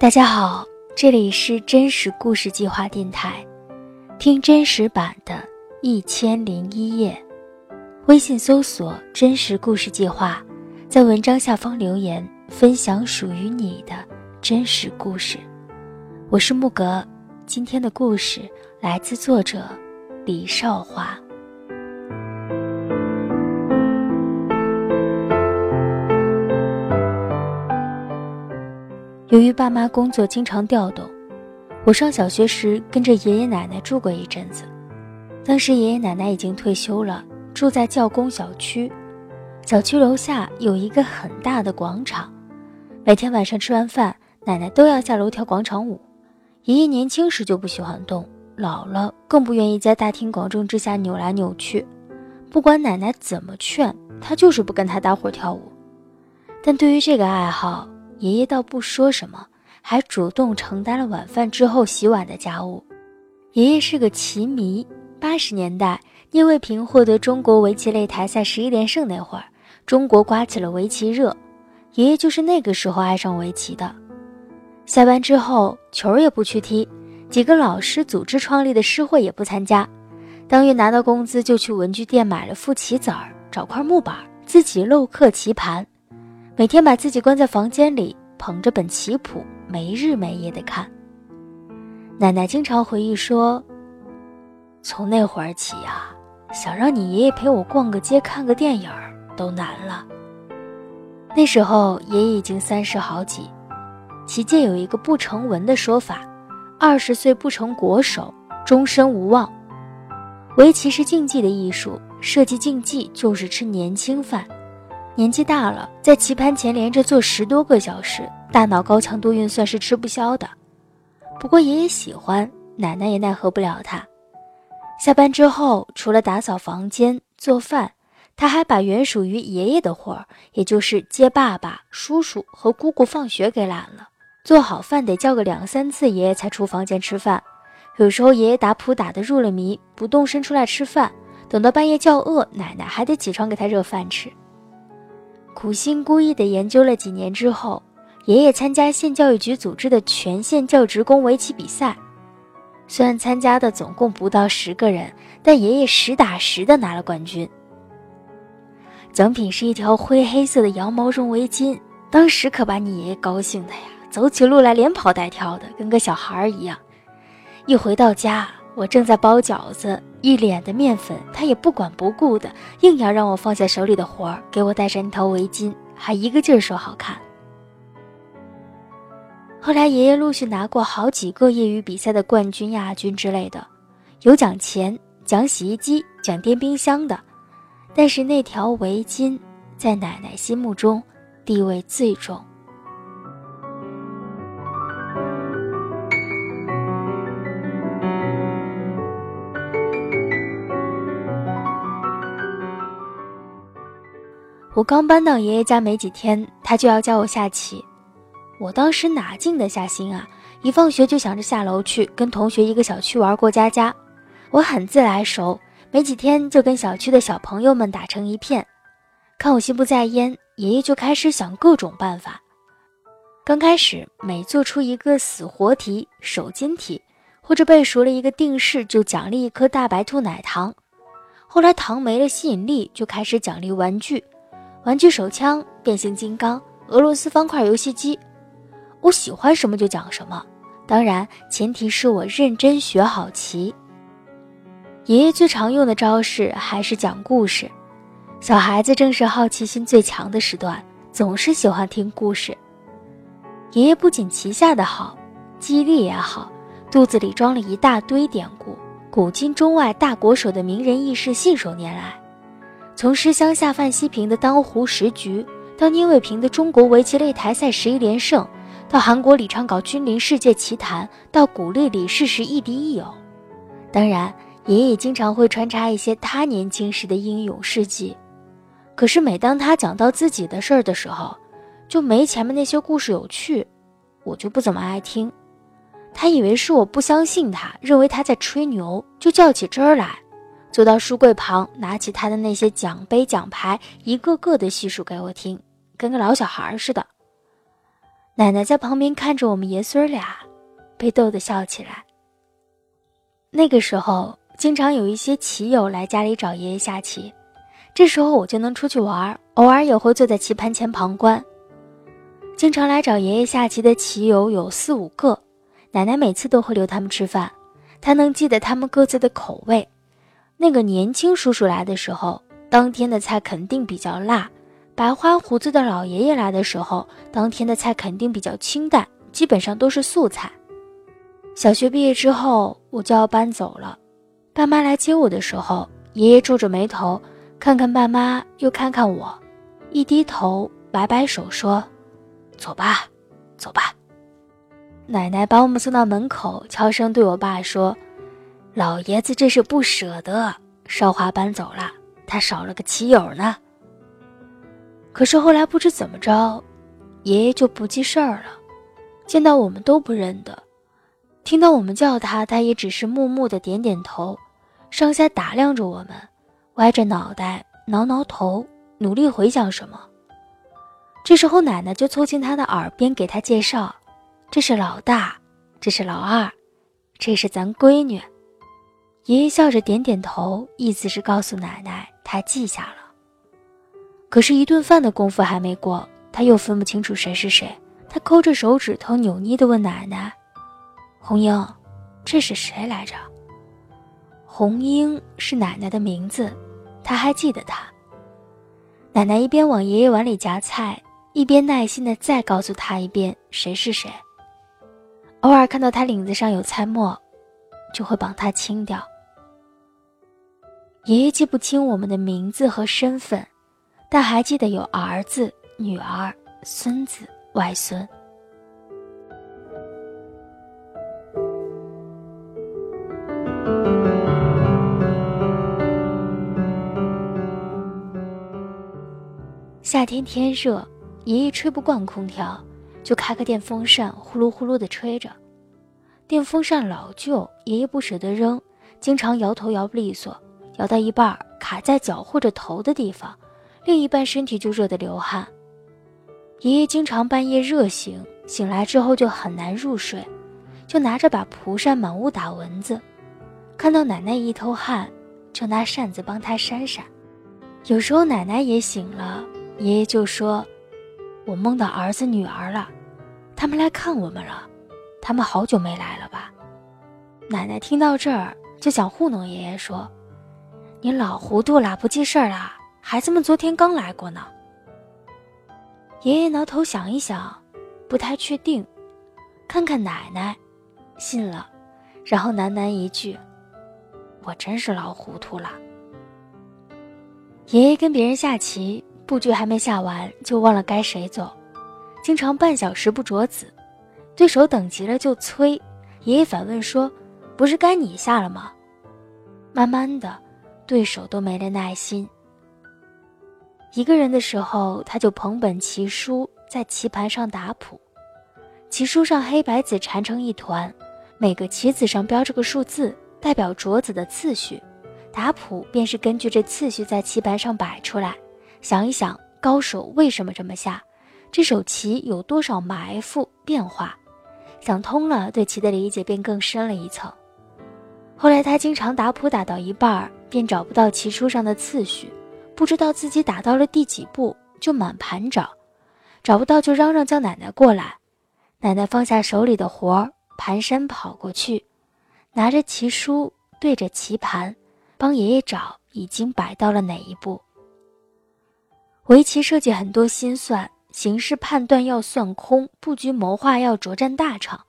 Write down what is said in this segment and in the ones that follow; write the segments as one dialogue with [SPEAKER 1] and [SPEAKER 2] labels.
[SPEAKER 1] 大家好，这里是真实故事计划电台，听真实版的《一千零一夜》。微信搜索“真实故事计划”，在文章下方留言分享属于你的真实故事。我是木格，今天的故事来自作者李少华。由于爸妈工作经常调动，我上小学时跟着爷爷奶奶住过一阵子。当时爷爷奶奶已经退休了，住在教工小区。小区楼下有一个很大的广场，每天晚上吃完饭，奶奶都要下楼跳广场舞。爷爷年轻时就不喜欢动，老了更不愿意在大庭广众之下扭来扭去。不管奶奶怎么劝，他就是不跟他搭伙跳舞。但对于这个爱好，爷爷倒不说什么，还主动承担了晚饭之后洗碗的家务。爷爷是个棋迷，八十年代聂卫平获得中国围棋擂台赛十一连胜那会儿，中国刮起了围棋热，爷爷就是那个时候爱上围棋的。下班之后，球也不去踢，几个老师组织创立的诗会也不参加，当月拿到工资就去文具店买了副棋子儿，找块木板，自己镂刻棋盘。每天把自己关在房间里，捧着本棋谱，没日没夜的看。奶奶经常回忆说：“从那会儿起呀，想让你爷爷陪我逛个街、看个电影都难了。”那时候爷爷已经三十好几，棋界有一个不成文的说法：二十岁不成国手，终身无望。围棋是竞技的艺术，设计竞技就是吃年轻饭。年纪大了，在棋盘前连着坐十多个小时，大脑高强度运算是吃不消的。不过爷爷喜欢，奶奶也奈何不了他。下班之后，除了打扫房间、做饭，他还把原属于爷爷的活儿，也就是接爸爸、叔叔和姑姑放学给揽了。做好饭得叫个两三次，爷爷才出房间吃饭。有时候爷爷打扑打的入了迷，不动身出来吃饭，等到半夜叫饿，奶奶还得起床给他热饭吃。苦心孤诣的研究了几年之后，爷爷参加县教育局组织的全县教职工围棋比赛。虽然参加的总共不到十个人，但爷爷实打实的拿了冠军。奖品是一条灰黑色的羊毛绒围巾，当时可把你爷爷高兴的呀，走起路来连跑带跳的，跟个小孩一样。一回到家，我正在包饺子。一脸的面粉，他也不管不顾的，硬要让我放下手里的活儿，给我戴上一条围巾，还一个劲儿说好看。后来爷爷陆续拿过好几个业余比赛的冠军、亚军之类的，有奖钱、奖洗衣机、奖电冰箱的，但是那条围巾在奶奶心目中地位最重。我刚搬到爷爷家没几天，他就要教我下棋。我当时哪静得下心啊！一放学就想着下楼去跟同学一个小区玩过家家。我很自来熟，没几天就跟小区的小朋友们打成一片。看我心不在焉，爷爷就开始想各种办法。刚开始每做出一个死活题、手筋题，或者背熟了一个定式，就奖励一颗大白兔奶糖。后来糖没了吸引力，就开始奖励玩具。玩具手枪、变形金刚、俄罗斯方块游戏机，我喜欢什么就讲什么。当然，前提是我认真学好棋。爷爷最常用的招式还是讲故事。小孩子正是好奇心最强的时段，总是喜欢听故事。爷爷不仅棋下的好，记忆力也好，肚子里装了一大堆典故，古今中外大国手的名人轶事信手拈来。从诗乡下范西平的当湖十局，到聂卫平的中国围棋擂台赛十一连胜，到韩国李昌镐君临世界棋坛，到鼓励李世石亦敌亦友。当然，爷爷也经常会穿插一些他年轻时的英勇事迹。可是每当他讲到自己的事儿的时候，就没前面那些故事有趣，我就不怎么爱听。他以为是我不相信他，认为他在吹牛，就较起真儿来。走到书柜旁，拿起他的那些奖杯奖牌，一个个的细数给我听，跟个老小孩似的。奶奶在旁边看着我们爷孙俩，被逗得笑起来。那个时候，经常有一些棋友来家里找爷爷下棋，这时候我就能出去玩，偶尔也会坐在棋盘前旁观。经常来找爷爷下棋的棋友有四五个，奶奶每次都会留他们吃饭，她能记得他们各自的口味。那个年轻叔叔来的时候，当天的菜肯定比较辣；白花胡子的老爷爷来的时候，当天的菜肯定比较清淡，基本上都是素菜。小学毕业之后，我就要搬走了。爸妈来接我的时候，爷爷皱着眉头，看看爸妈，又看看我，一低头，摆摆手说。走吧，走吧。奶奶把我们送到门口，悄声对我爸说：“老爷子这是不舍得少华搬走了，他少了个棋友呢。”可是后来不知怎么着，爷爷就不记事儿了，见到我们都不认得，听到我们叫他，他也只是木木的点点头，上下打量着我们，歪着脑袋挠挠头，努力回想什么。这时候，奶奶就凑近他的耳边给他介绍：“这是老大，这是老二，这是咱闺女。”爷爷笑着点点头，意思是告诉奶奶他记下了。可是，一顿饭的功夫还没过，他又分不清楚谁是谁。他抠着手指头，扭捏地问奶奶：“红英，这是谁来着？”红英是奶奶的名字，他还记得她。奶奶一边往爷爷碗里夹菜。一边耐心的再告诉他一遍谁是谁。偶尔看到他领子上有菜沫，就会帮他清掉。爷爷记不清我们的名字和身份，但还记得有儿子、女儿、孙子、外孙。夏天天热。爷爷吹不惯空调，就开个电风扇，呼噜呼噜地吹着。电风扇老旧，爷爷不舍得扔，经常摇头摇不利索，摇到一半卡在脚或者头的地方，另一半身体就热得流汗。爷爷经常半夜热醒，醒来之后就很难入睡，就拿着把蒲扇满屋打蚊子。看到奶奶一头汗，就拿扇子帮她扇扇。有时候奶奶也醒了，爷爷就说。我梦到儿子女儿了，他们来看我们了，他们好久没来了吧？奶奶听到这儿就想糊弄爷爷说：“你老糊涂了，不记事儿了。孩子们昨天刚来过呢。”爷爷挠头想一想，不太确定，看看奶奶，信了，然后喃喃一句：“我真是老糊涂了。”爷爷跟别人下棋。布局还没下完，就忘了该谁走，经常半小时不着子，对手等急了就催。爷爷反问说：“不是该你下了吗？”慢慢的，对手都没了耐心。一个人的时候，他就捧本棋书在棋盘上打谱，棋书上黑白子缠成一团，每个棋子上标着个数字，代表着子的次序，打谱便是根据这次序在棋盘上摆出来。想一想，高手为什么这么下？这手棋有多少埋伏变化？想通了，对棋的理解便更深了一层。后来他经常打谱打到一半儿，便找不到棋书上的次序，不知道自己打到了第几步，就满盘找，找不到就嚷嚷叫奶奶过来。奶奶放下手里的活儿，蹒跚跑过去，拿着棋书对着棋盘，帮爷爷找已经摆到了哪一步。围棋设计很多心算，形势判断要算空，布局谋划要着战大场，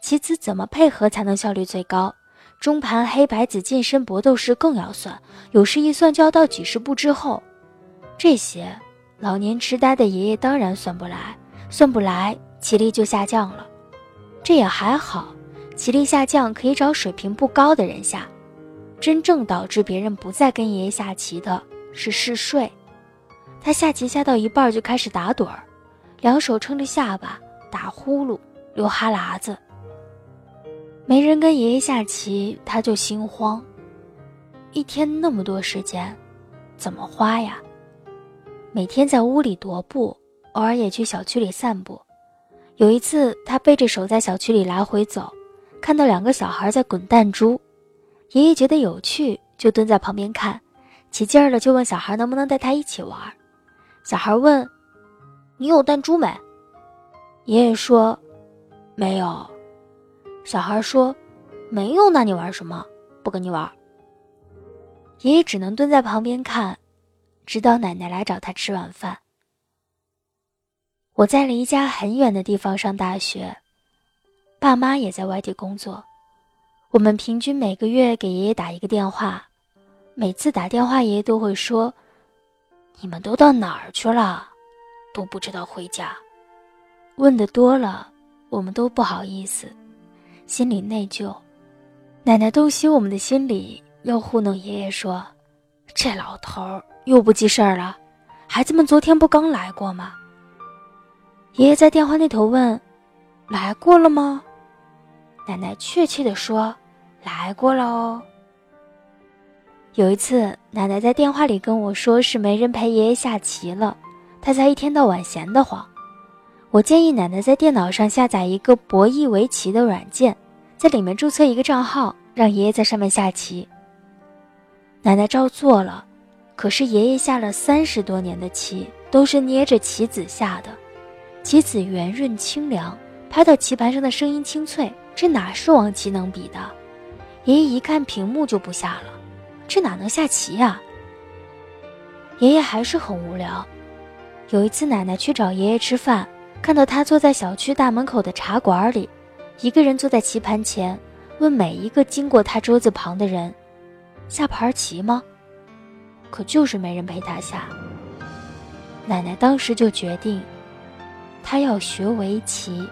[SPEAKER 1] 棋子怎么配合才能效率最高？中盘黑白子近身搏斗时更要算，有时一算就要到几十步之后。这些老年痴呆的爷爷当然算不来，算不来，棋力就下降了。这也还好，棋力下降可以找水平不高的人下。真正导致别人不再跟爷爷下棋的是嗜睡。他下棋下到一半就开始打盹儿，两手撑着下巴打呼噜、流哈喇子。没人跟爷爷下棋，他就心慌。一天那么多时间，怎么花呀？每天在屋里踱步，偶尔也去小区里散步。有一次，他背着手在小区里来回走，看到两个小孩在滚弹珠，爷爷觉得有趣，就蹲在旁边看，起劲儿了就问小孩能不能带他一起玩。小孩问：“你有弹珠没？”爷爷说：“没有。”小孩说：“没有，那你玩什么？不跟你玩。”爷爷只能蹲在旁边看，直到奶奶来找他吃晚饭。我在离家很远的地方上大学，爸妈也在外地工作。我们平均每个月给爷爷打一个电话，每次打电话，爷爷都会说：“你们都到哪儿去了？都不知道回家。”问的多了，我们都不好意思，心里内疚。奶奶洞悉我们的心理，又糊弄爷爷说：“这老头又不记事儿了，孩子们昨天不刚来过吗？”爷爷在电话那头问：“来过了吗？”奶奶确切的说：“来过了哦。”有一次，奶奶在电话里跟我说是没人陪爷爷下棋了，她才一天到晚闲得慌。我建议奶奶在电脑上下载一个博弈围棋的软件，在里面注册一个账号，让爷爷在上面下棋。奶奶照做了，可是爷爷下了三十多年的棋，都是捏着棋子下的。棋子圆润清凉，拍到棋盘上的声音清脆，这哪是王棋能比的？爷爷一看屏幕就不下了，这哪能下棋呀？爷爷还是很无聊。有一次，奶奶去找爷爷吃饭，看到他坐在小区大门口的茶馆里，一个人坐在棋盘前，问每一个经过他桌子旁的人：“下盘棋吗？”可就是没人陪他下。奶奶当时就决定。他要学围棋。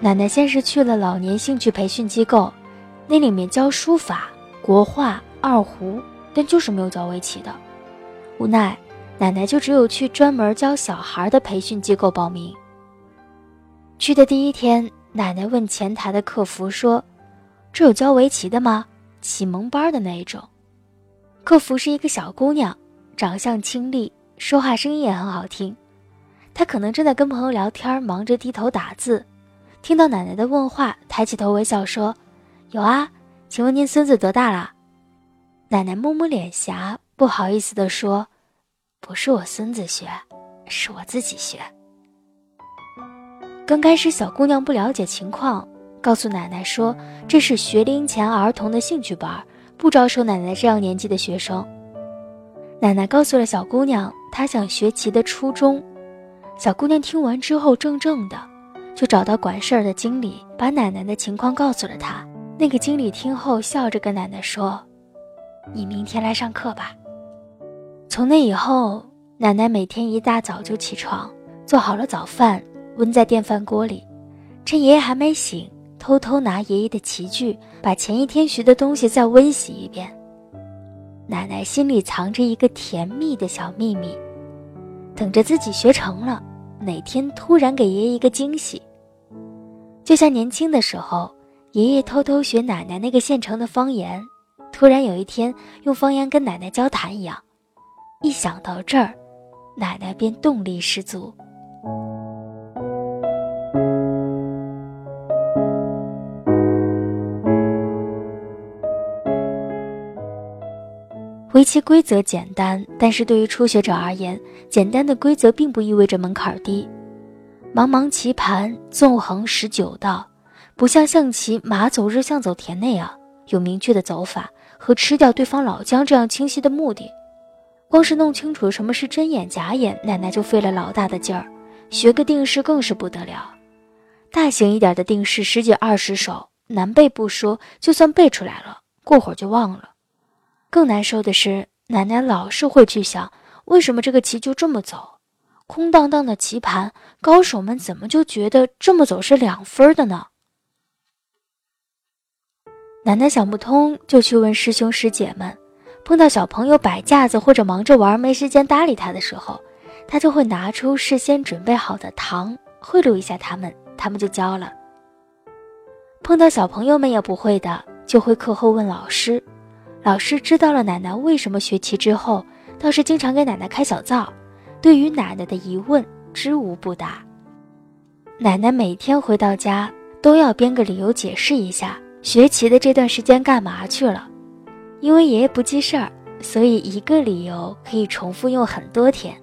[SPEAKER 1] 奶奶先是去了老年兴趣培训机构，那里面教书法、国画、二胡，但就是没有教围棋的。无奈，奶奶就只有去专门教小孩的培训机构报名。去的第一天。奶奶问前台的客服说：“这有教围棋的吗？启蒙班的那一种。”客服是一个小姑娘，长相清丽，说话声音也很好听。她可能正在跟朋友聊天，忙着低头打字。听到奶奶的问话，抬起头微笑说：“有啊，请问您孙子多大了？”奶奶摸摸脸颊，不好意思地说：“不是我孙子学，是我自己学。”刚开始，小姑娘不了解情况，告诉奶奶说这是学龄前儿童的兴趣班，不招收奶奶这样年纪的学生。奶奶告诉了小姑娘她想学棋的初衷。小姑娘听完之后怔怔的，就找到管事儿的经理，把奶奶的情况告诉了他。那个经理听后笑着跟奶奶说：“你明天来上课吧。”从那以后，奶奶每天一大早就起床，做好了早饭。温在电饭锅里，趁爷爷还没醒，偷偷拿爷爷的棋具，把前一天学的东西再温习一遍。奶奶心里藏着一个甜蜜的小秘密，等着自己学成了，哪天突然给爷爷一个惊喜。就像年轻的时候，爷爷偷偷学奶奶那个县城的方言，突然有一天用方言跟奶奶交谈一样。一想到这儿，奶奶便动力十足。围棋规则简单，但是对于初学者而言，简单的规则并不意味着门槛低。茫茫棋盘，纵横十九道，不像象棋马走日，象走田那样有明确的走法和吃掉对方老将这样清晰的目的。光是弄清楚什么是真眼假眼，奶奶就费了老大的劲儿。学个定式更是不得了，大型一点的定式十几二十手，难背不说，就算背出来了，过会儿就忘了。更难受的是，奶奶老是会去想，为什么这个棋就这么走？空荡荡的棋盘，高手们怎么就觉得这么走是两分的呢？奶奶想不通，就去问师兄师姐们。碰到小朋友摆架子或者忙着玩没时间搭理他的时候，他就会拿出事先准备好的糖贿赂一下他们，他们就教了。碰到小朋友们也不会的，就会课后问老师。老师知道了奶奶为什么学棋之后，倒是经常给奶奶开小灶，对于奶奶的疑问知无不答。奶奶每天回到家都要编个理由解释一下学棋的这段时间干嘛去了，因为爷爷不记事儿，所以一个理由可以重复用很多天。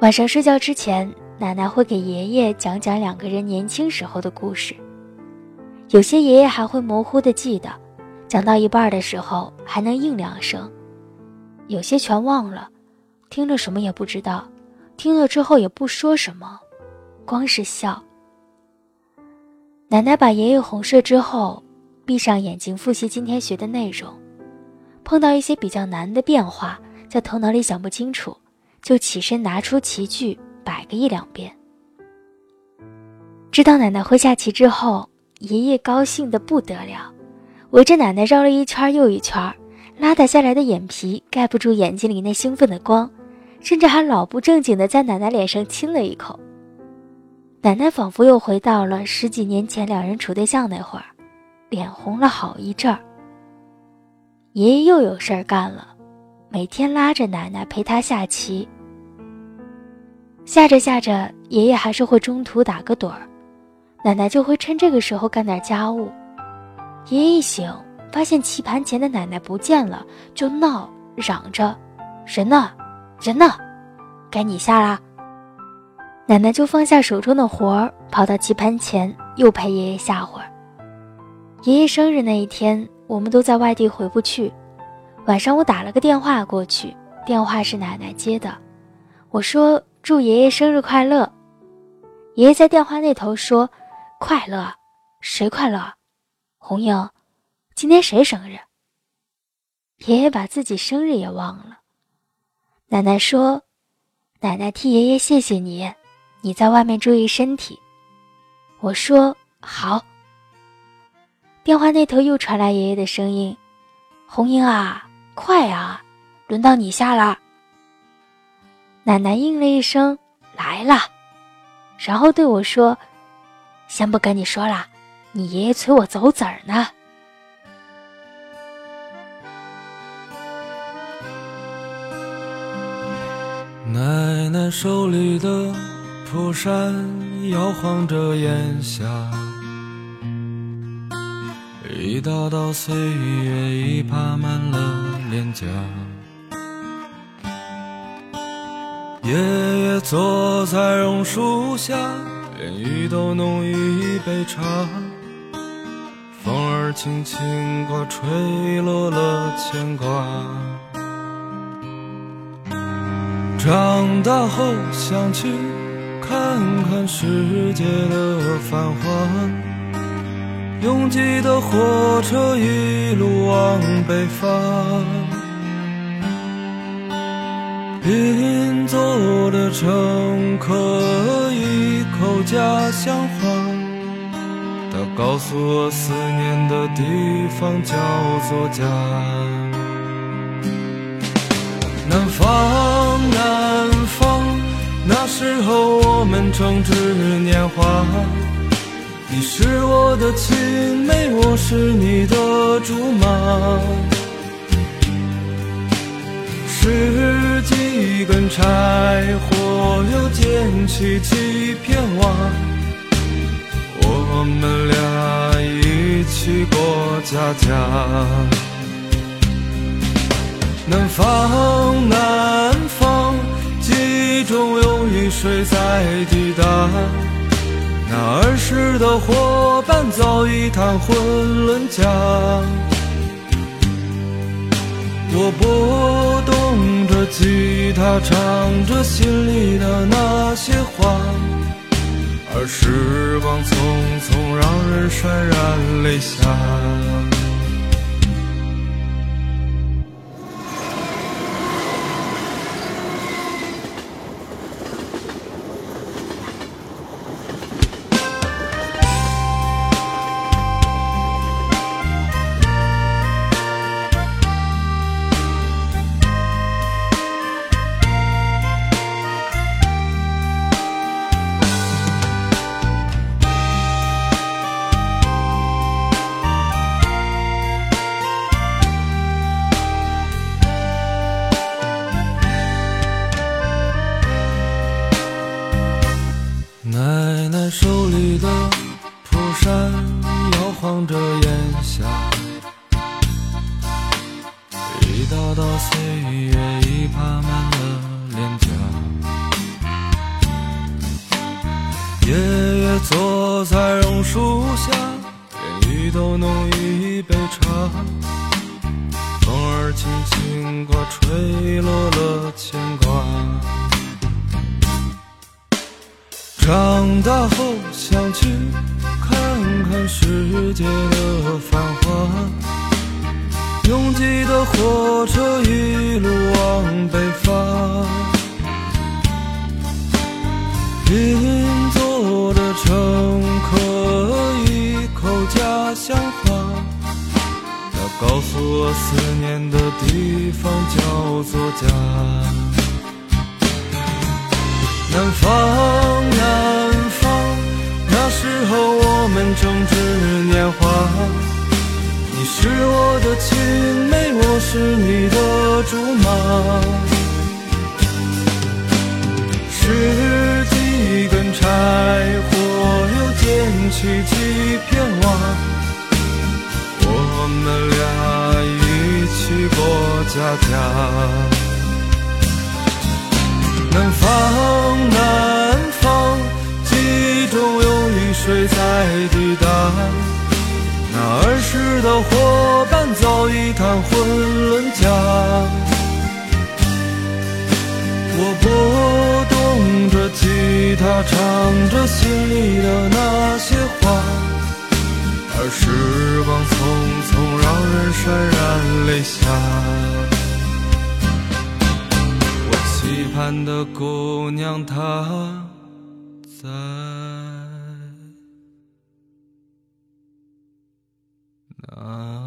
[SPEAKER 1] 晚上睡觉之前，奶奶会给爷爷讲讲两个人年轻时候的故事，有些爷爷还会模糊的记得。讲到一半的时候还能应两声，有些全忘了，听着什么也不知道，听了之后也不说什么，光是笑。奶奶把爷爷哄睡之后，闭上眼睛复习今天学的内容，碰到一些比较难的变化，在头脑里想不清楚，就起身拿出棋具摆个一两遍。知道奶奶会下棋之后，爷爷高兴的不得了。围着奶奶绕了一圈又一圈，拉打下来的眼皮盖不住眼睛里那兴奋的光，甚至还老不正经的在奶奶脸上亲了一口。奶奶仿佛又回到了十几年前两人处对象那会儿，脸红了好一阵儿。爷爷又有事儿干了，每天拉着奶奶陪他下棋。下着下着，爷爷还是会中途打个盹儿，奶奶就会趁这个时候干点家务。爷爷一醒，发现棋盘前的奶奶不见了，就闹，嚷着：“人呢？人呢？该你下啦！”奶奶就放下手中的活儿，跑到棋盘前，又陪爷爷下会儿。爷爷生日那一天，我们都在外地回不去。晚上我打了个电话过去，电话是奶奶接的。我说：“祝爷爷生日快乐。”爷爷在电话那头说：“快乐？谁快乐？”红英，今天谁生日？爷爷把自己生日也忘了。奶奶说：“奶奶替爷爷谢谢你，你在外面注意身体。”我说：“好。”电话那头又传来爷爷的声音：“红英啊，快啊，轮到你下了。”奶奶应了一声：“来了。”然后对我说：“先不跟你说了。”你爷爷催我走子儿呢。
[SPEAKER 2] 奶奶手里的蒲扇摇晃着烟霞，一道道岁月已爬满了脸颊。爷爷坐在榕树下，连雨都弄一杯茶。轻轻刮，吹落了牵挂。长大后想去看看世界的繁华，拥挤的火车一路往北方，邻座的乘客一口家乡话。告诉我，思念的地方叫做家。南方，南方，那时候我们正值年华。你是我的青梅，我是你的竹马。拾几根柴火，又捡起几片瓦。我们俩一起过家家，南方南方，记忆中有雨水在滴答。那儿时的伙伴早已谈婚论嫁，我拨动着吉他，唱着心里的那些话。而时光匆匆，让人潸然泪下。摇晃着烟霞，一道道岁月已爬满了脸颊。爷爷坐在榕树下，连雨都弄一杯茶，风儿轻轻刮，吹落了牵挂。长大后想去看看世界的繁华，拥挤的火车一路往北方，邻座的乘客一口家乡话，他告诉我思念的地方叫做家。南方，南方，那时候我们正值年华。你是我的青梅，我是你的竹马。拾几根柴火，又捡起几片瓦，我们俩一起过家家。南方，南方，那儿时的伙伴早已谈婚论嫁。我拨动着吉他，唱着心里的那些话，而时光匆匆，让人潸然泪下。我期盼的姑娘，她在 Uh.